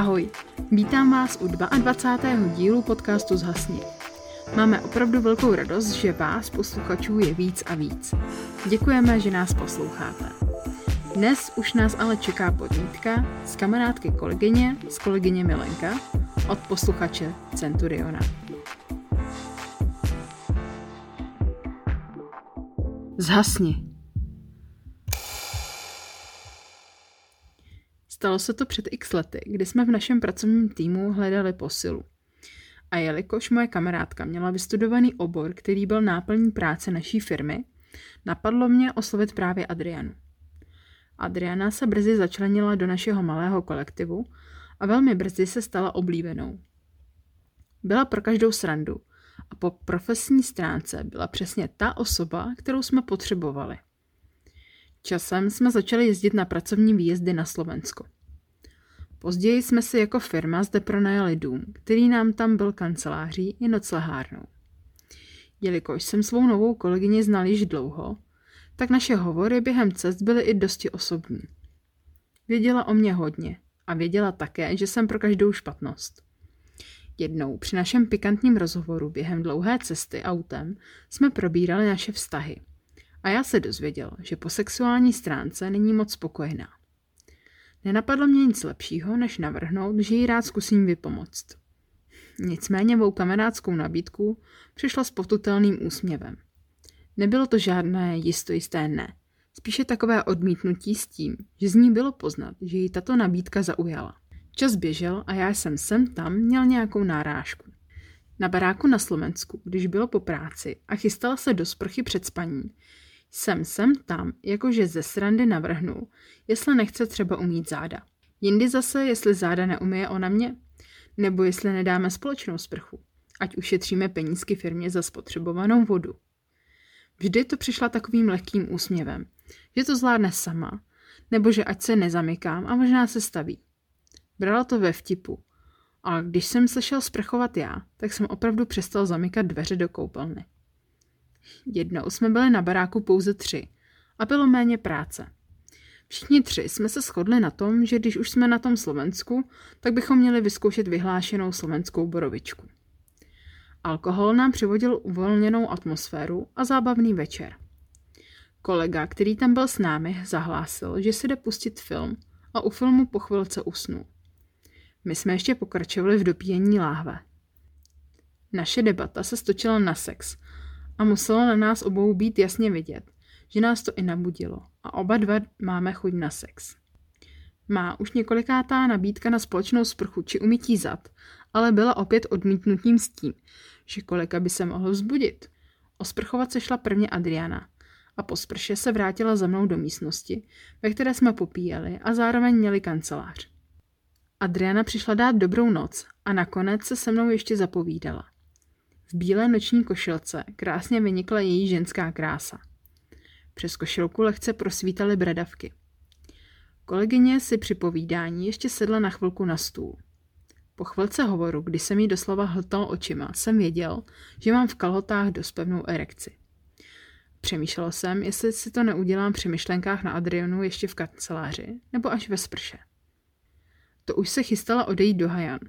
Ahoj, vítám vás u 22. dílu podcastu Zhasni. Máme opravdu velkou radost, že vás, posluchačů, je víc a víc. Děkujeme, že nás posloucháte. Dnes už nás ale čeká podnítka z kamarádky kolegyně, z kolegyně Milenka, od posluchače Centuriona. Zhasni. Stalo se to před x lety, kdy jsme v našem pracovním týmu hledali posilu. A jelikož moje kamarádka měla vystudovaný obor, který byl náplní práce naší firmy, napadlo mě oslovit právě Adrianu. Adriana se brzy začlenila do našeho malého kolektivu a velmi brzy se stala oblíbenou. Byla pro každou srandu a po profesní stránce byla přesně ta osoba, kterou jsme potřebovali. Časem jsme začali jezdit na pracovní výjezdy na Slovensko. Později jsme si jako firma zde pronajali dům, který nám tam byl kanceláří i noclehárnou. Jelikož jsem svou novou kolegyni znal již dlouho, tak naše hovory během cest byly i dosti osobní. Věděla o mě hodně a věděla také, že jsem pro každou špatnost. Jednou při našem pikantním rozhovoru během dlouhé cesty autem jsme probírali naše vztahy. A já se dozvěděl, že po sexuální stránce není moc spokojená. Nenapadlo mě nic lepšího, než navrhnout, že jí rád zkusím vypomoct. Nicméně mou kamarádskou nabídku přišla s potutelným úsměvem. Nebylo to žádné jistojisté ne. Spíše takové odmítnutí s tím, že z ní bylo poznat, že jí tato nabídka zaujala. Čas běžel a já jsem sem tam měl nějakou nárážku. Na baráku na Slovensku, když bylo po práci a chystala se do sprchy před spaním, jsem sem tam, jakože ze srandy navrhnul, jestli nechce třeba umít záda. Jindy zase, jestli záda neumije ona mě, nebo jestli nedáme společnou sprchu, ať ušetříme penízky firmě za spotřebovanou vodu. Vždy to přišla takovým lehkým úsměvem, že to zvládne sama, nebo že ať se nezamykám a možná se staví. Brala to ve vtipu, a když jsem se šel sprchovat já, tak jsem opravdu přestal zamykat dveře do koupelny. Jednou jsme byli na baráku pouze tři a bylo méně práce. Všichni tři jsme se shodli na tom, že když už jsme na tom Slovensku, tak bychom měli vyzkoušet vyhlášenou slovenskou borovičku. Alkohol nám přivodil uvolněnou atmosféru a zábavný večer. Kolega, který tam byl s námi, zahlásil, že si jde pustit film a u filmu po chvilce usnul. My jsme ještě pokračovali v dopíjení láhve. Naše debata se stočila na sex a muselo na nás obou být jasně vidět, že nás to i nabudilo a oba dva máme chuť na sex. Má už několikátá nabídka na společnou sprchu či umytí zad, ale byla opět odmítnutím s tím, že kolega by se mohl vzbudit. Osprchovat se šla prvně Adriana a po sprše se vrátila za mnou do místnosti, ve které jsme popíjeli a zároveň měli kancelář. Adriana přišla dát dobrou noc a nakonec se se mnou ještě zapovídala. V bílé noční košilce krásně vynikla její ženská krása. Přes košilku lehce prosvítaly bradavky. Kolegyně si při povídání ještě sedla na chvilku na stůl. Po chvilce hovoru, kdy jsem jí doslova hltal očima, jsem věděl, že mám v kalhotách dost pevnou erekci. Přemýšlel jsem, jestli si to neudělám při myšlenkách na Adrianu ještě v kanceláři, nebo až ve sprše. To už se chystala odejít do Hajan.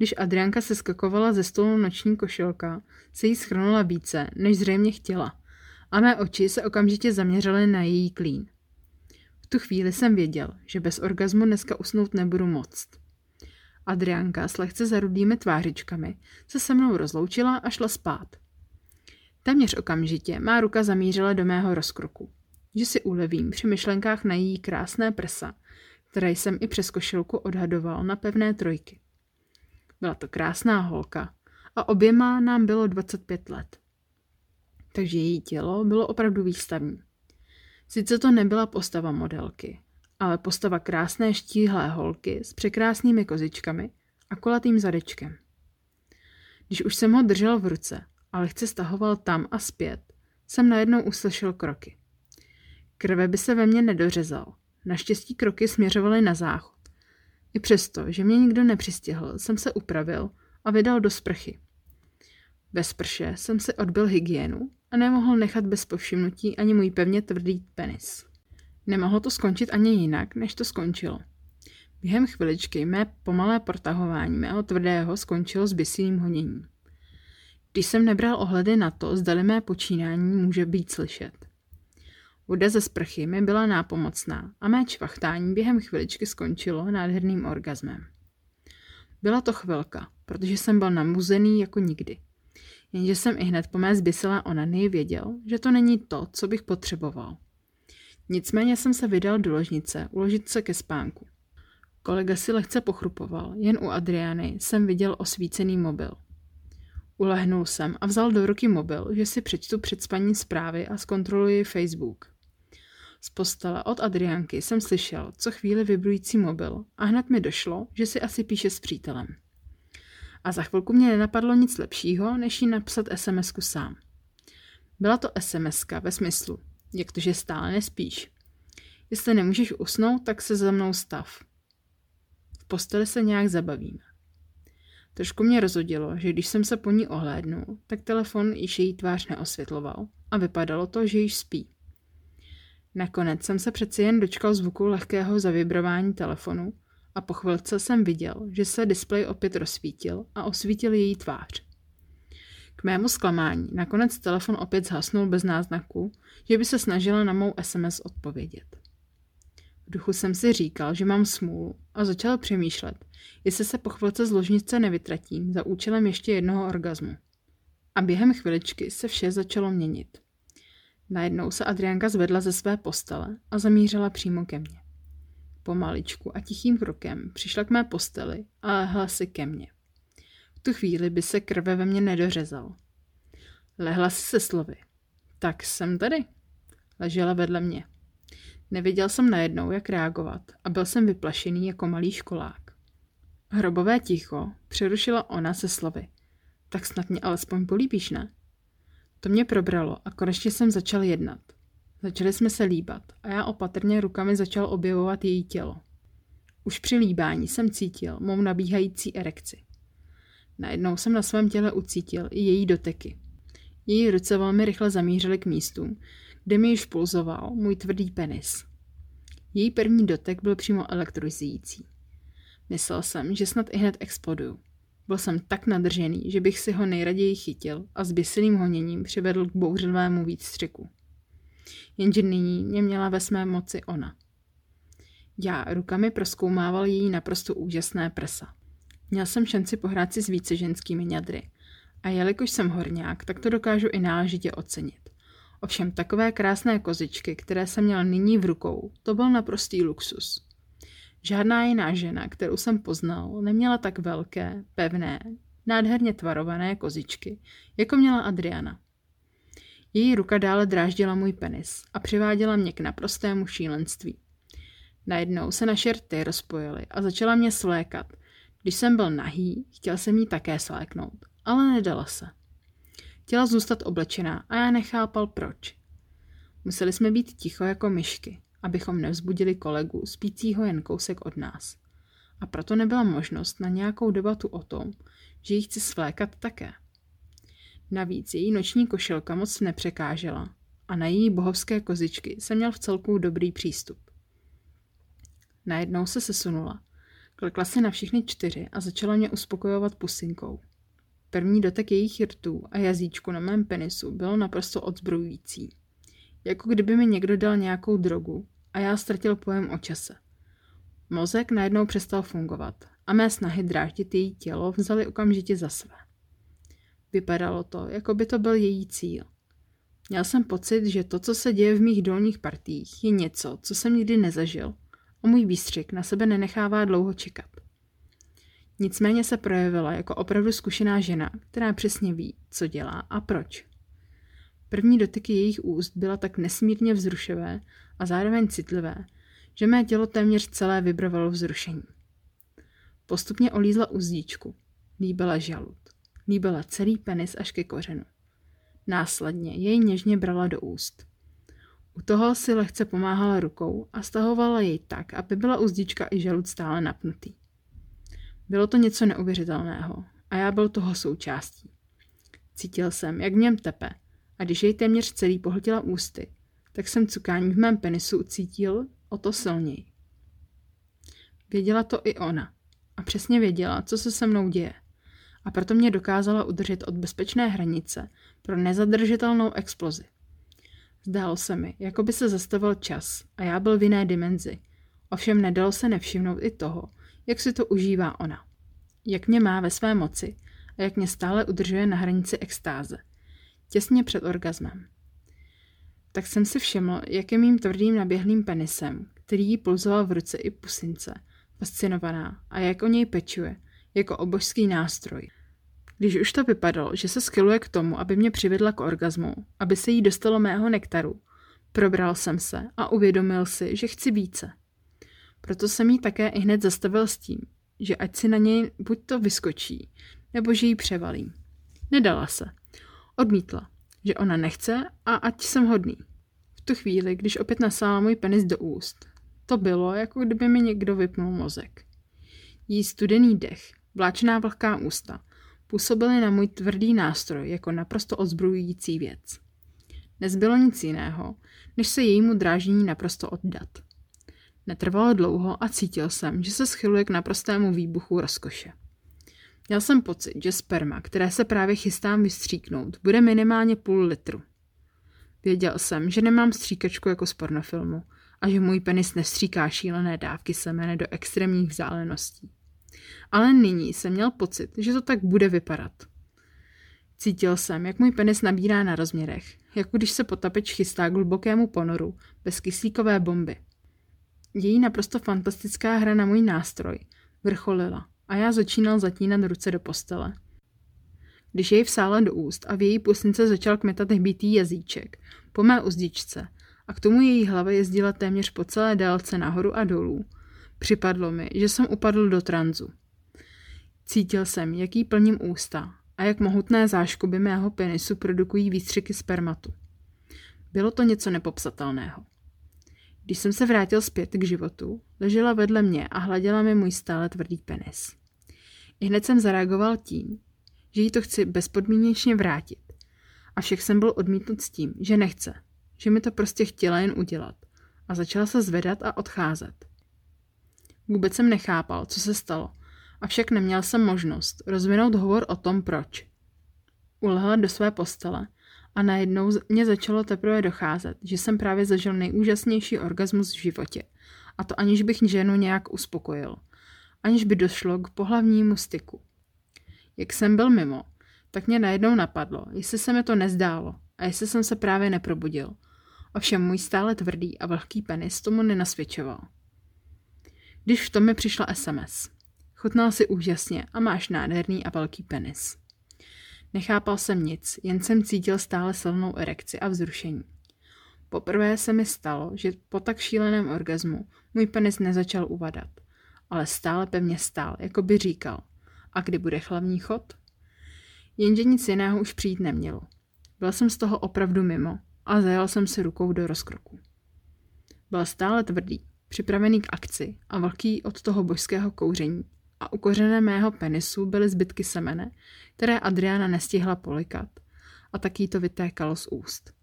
Když Adrianka se skakovala ze stolu noční košilka, se jí schrnula více, než zřejmě chtěla. A mé oči se okamžitě zaměřily na její klín. V tu chvíli jsem věděl, že bez orgazmu dneska usnout nebudu moct. Adrianka s lehce zarudými tvářičkami se se mnou rozloučila a šla spát. Téměř okamžitě má ruka zamířila do mého rozkroku, že si ulevím při myšlenkách na její krásné prsa, které jsem i přes košilku odhadoval na pevné trojky. Byla to krásná holka a oběma nám bylo 25 let. Takže její tělo bylo opravdu výstavní. Sice to nebyla postava modelky, ale postava krásné štíhlé holky s překrásnými kozičkami a kolatým zadečkem. Když už jsem ho držel v ruce a lehce stahoval tam a zpět, jsem najednou uslyšel kroky. Krve by se ve mně nedořezal. Naštěstí kroky směřovaly na záchod. I přesto, že mě nikdo nepřistihl, jsem se upravil a vydal do sprchy. Ve sprše jsem si odbil hygienu a nemohl nechat bez povšimnutí ani můj pevně tvrdý penis. Nemohlo to skončit ani jinak, než to skončilo. Během chviličky mé pomalé protahování mého tvrdého skončilo s bysým honěním. Když jsem nebral ohledy na to, zdali mé počínání může být slyšet. Voda ze sprchy mi byla nápomocná a mé čvachtání během chviličky skončilo nádherným orgasmem. Byla to chvilka, protože jsem byl namuzený jako nikdy. Jenže jsem i hned po mé zbyselé onany věděl, že to není to, co bych potřeboval. Nicméně jsem se vydal do ložnice, uložit se ke spánku. Kolega si lehce pochrupoval, jen u Adriany jsem viděl osvícený mobil. Ulehnul jsem a vzal do ruky mobil, že si přečtu před spaní zprávy a zkontroluji Facebook. Z postele od Adrianky jsem slyšel co chvíli vibrující mobil a hned mi došlo, že si asi píše s přítelem. A za chvilku mě nenapadlo nic lepšího, než jí napsat sms sám. Byla to sms ve smyslu, jak to, že stále nespíš. Jestli nemůžeš usnout, tak se za mnou stav. V posteli se nějak zabavíme. Trošku mě rozhodilo, že když jsem se po ní ohlédnul, tak telefon již její tvář neosvětloval a vypadalo to, že již spí. Nakonec jsem se přeci jen dočkal zvuku lehkého zavibrování telefonu a po chvilce jsem viděl, že se displej opět rozsvítil a osvítil její tvář. K mému zklamání nakonec telefon opět zhasnul bez náznaku, že by se snažila na mou SMS odpovědět. V duchu jsem si říkal, že mám smůlu a začal přemýšlet, jestli se po chvilce z ložnice nevytratím za účelem ještě jednoho orgazmu. A během chviličky se vše začalo měnit. Najednou se Adrianka zvedla ze své postele a zamířila přímo ke mně. Pomaličku a tichým krokem přišla k mé posteli a lehla si ke mně. V tu chvíli by se krve ve mně nedořezal. Lehla si se slovy. Tak jsem tady. Ležela vedle mě. Nevěděl jsem najednou, jak reagovat a byl jsem vyplašený jako malý školák. Hrobové ticho přerušila ona se slovy. Tak snad mě alespoň políbíš, ne? To mě probralo a konečně jsem začal jednat. Začali jsme se líbat a já opatrně rukami začal objevovat její tělo. Už při líbání jsem cítil mou nabíhající erekci. Najednou jsem na svém těle ucítil i její doteky. Její ruce velmi rychle zamířily k místům, kde mi již pulzoval můj tvrdý penis. Její první dotek byl přímo elektrizující. Myslel jsem, že snad i hned exploduju. Byl jsem tak nadržený, že bych si ho nejraději chytil a s běsilým honěním přivedl k bouřlivému výstřiku. Jenže nyní mě měla ve své moci ona. Já rukami proskoumával její naprosto úžasné prsa. Měl jsem šanci pohrát si s více ženskými ňadry. A jelikož jsem horňák, tak to dokážu i náležitě ocenit. Ovšem takové krásné kozičky, které jsem měl nyní v rukou, to byl naprostý luxus. Žádná jiná žena, kterou jsem poznal, neměla tak velké, pevné, nádherně tvarované kozičky, jako měla Adriana. Její ruka dále dráždila můj penis a přiváděla mě k naprostému šílenství. Najednou se naše rty rozpojily a začala mě slékat. Když jsem byl nahý, chtěl jsem jí také sléknout, ale nedala se. Chtěla zůstat oblečená a já nechápal proč. Museli jsme být ticho jako myšky abychom nevzbudili kolegu spícího jen kousek od nás. A proto nebyla možnost na nějakou debatu o tom, že ji chci svlékat také. Navíc její noční košilka moc nepřekážela a na její bohovské kozičky jsem měl v celku dobrý přístup. Najednou se sesunula, klekla si na všechny čtyři a začala mě uspokojovat pusinkou. První dotek jejich rtů a jazyčku na mém penisu bylo naprosto odzbrojující. Jako kdyby mi někdo dal nějakou drogu a já ztratil pojem o čase. Mozek najednou přestal fungovat a mé snahy dráždit její tělo vzali okamžitě za své. Vypadalo to, jako by to byl její cíl. Měl jsem pocit, že to, co se děje v mých dolních partích, je něco, co jsem nikdy nezažil a můj výstřik na sebe nenechává dlouho čekat. Nicméně se projevila jako opravdu zkušená žena, která přesně ví, co dělá a proč. První dotyky jejich úst byla tak nesmírně vzruševé a zároveň citlivé, že mé tělo téměř celé vibrovalo vzrušení. Postupně olízla uzdíčku, líbila žalud, líbila celý penis až ke kořenu. Následně jej něžně brala do úst. U toho si lehce pomáhala rukou a stahovala jej tak, aby byla uzdička i žalud stále napnutý. Bylo to něco neuvěřitelného a já byl toho součástí. Cítil jsem, jak v něm tepe a když jej téměř celý pohltila ústy, tak jsem cukání v mém penisu cítil o to silněji. Věděla to i ona. A přesně věděla, co se se mnou děje. A proto mě dokázala udržet od bezpečné hranice pro nezadržitelnou explozi. Zdálo se mi, jako by se zastavil čas a já byl v jiné dimenzi. Ovšem nedalo se nevšimnout i toho, jak si to užívá ona. Jak mě má ve své moci a jak mě stále udržuje na hranici extáze. Těsně před orgasmem. Tak jsem si všiml, jak je mým tvrdým naběhlým penisem, který jí pulzoval v ruce i pusince, fascinovaná a jak o něj pečuje, jako o božský nástroj. Když už to vypadalo, že se skyluje k tomu, aby mě přivedla k orgazmu, aby se jí dostalo mého nektaru, probral jsem se a uvědomil si, že chci více. Proto jsem jí také i hned zastavil s tím, že ať si na něj buď to vyskočí, nebo že jí převalím. Nedala se. Odmítla, že ona nechce a ať jsem hodný. V tu chvíli, když opět nasála můj penis do úst, to bylo, jako kdyby mi někdo vypnul mozek. Jí studený dech, vláčná vlhká ústa, působily na můj tvrdý nástroj jako naprosto ozbrojující věc. Nezbylo nic jiného, než se jejímu dráždění naprosto oddat. Netrvalo dlouho a cítil jsem, že se schyluje k naprostému výbuchu rozkoše. Měl jsem pocit, že sperma, které se právě chystám vystříknout, bude minimálně půl litru. Věděl jsem, že nemám stříkačku jako z pornofilmu a že můj penis nestříká šílené dávky semene do extrémních vzdáleností. Ale nyní jsem měl pocit, že to tak bude vypadat. Cítil jsem, jak můj penis nabírá na rozměrech, jako když se potapeč chystá k hlubokému ponoru bez kyslíkové bomby. Její naprosto fantastická hra na můj nástroj vrcholila a já začínal zatínat ruce do postele. Když jej vsála do úst a v její pusnice začal kmetat hbitý jazyček po mé uzdičce a k tomu její hlava jezdila téměř po celé délce nahoru a dolů, připadlo mi, že jsem upadl do tranzu. Cítil jsem, jaký plním ústa a jak mohutné záškoby mého penisu produkují výstřiky spermatu. Bylo to něco nepopsatelného. Když jsem se vrátil zpět k životu, ležela vedle mě a hladila mi můj stále tvrdý penis. Hned jsem zareagoval tím, že jí to chci bezpodmínečně vrátit. A všech jsem byl odmítnut s tím, že nechce, že mi to prostě chtěla jen udělat. A začala se zvedat a odcházet. Vůbec jsem nechápal, co se stalo, avšak neměl jsem možnost rozvinout hovor o tom, proč. Ulehla do své postele a najednou mě začalo teprve docházet, že jsem právě zažil nejúžasnější orgasmus v životě. A to aniž bych ženu nějak uspokojil. Aniž by došlo k pohlavnímu styku. Jak jsem byl mimo, tak mě najednou napadlo, jestli se mi to nezdálo a jestli jsem se právě neprobudil. Ovšem můj stále tvrdý a vlhký penis tomu nenasvědčoval. Když v tom mi přišla SMS. Chutnal si úžasně a máš nádherný a velký penis. Nechápal jsem nic, jen jsem cítil stále silnou erekci a vzrušení. Poprvé se mi stalo, že po tak šíleném orgazmu můj penis nezačal uvadat, ale stále pevně stál, jako by říkal. A kdy bude hlavní chod? Jenže nic jiného už přijít nemělo. Byl jsem z toho opravdu mimo a zajal jsem si rukou do rozkroku. Byl stále tvrdý, připravený k akci a vlhký od toho božského kouření. A u kořené mého penisu byly zbytky semene, které Adriana nestihla polikat a taky to vytékalo z úst.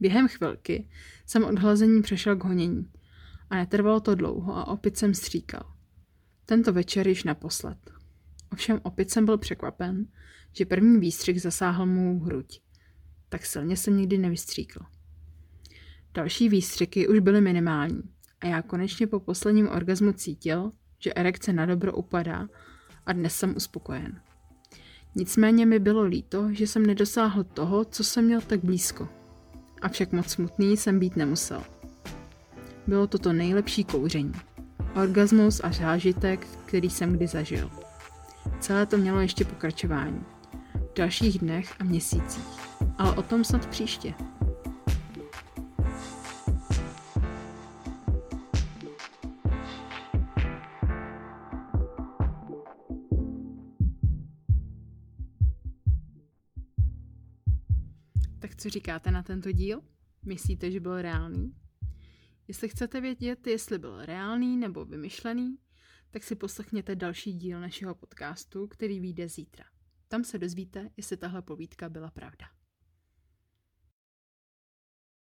Během chvilky jsem od hlazení přešel k honění a netrvalo to dlouho a opět jsem stříkal. Tento večer již naposled. Ovšem opět jsem byl překvapen, že první výstřih zasáhl mou hruď. Tak silně jsem nikdy nevystříkl. Další výstřiky už byly minimální a já konečně po posledním orgazmu cítil, že erekce na dobro upadá a dnes jsem uspokojen. Nicméně mi bylo líto, že jsem nedosáhl toho, co jsem měl tak blízko. Avšak moc smutný jsem být nemusel. Bylo to to nejlepší kouření. Orgasmus a zážitek, který jsem kdy zažil. Celé to mělo ještě pokračování. V dalších dnech a měsících. Ale o tom snad příště. Tak co říkáte na tento díl? Myslíte, že byl reálný? Jestli chcete vědět, jestli byl reálný nebo vymyšlený, tak si poslechněte další díl našeho podcastu, který vyjde zítra. Tam se dozvíte, jestli tahle povídka byla pravda.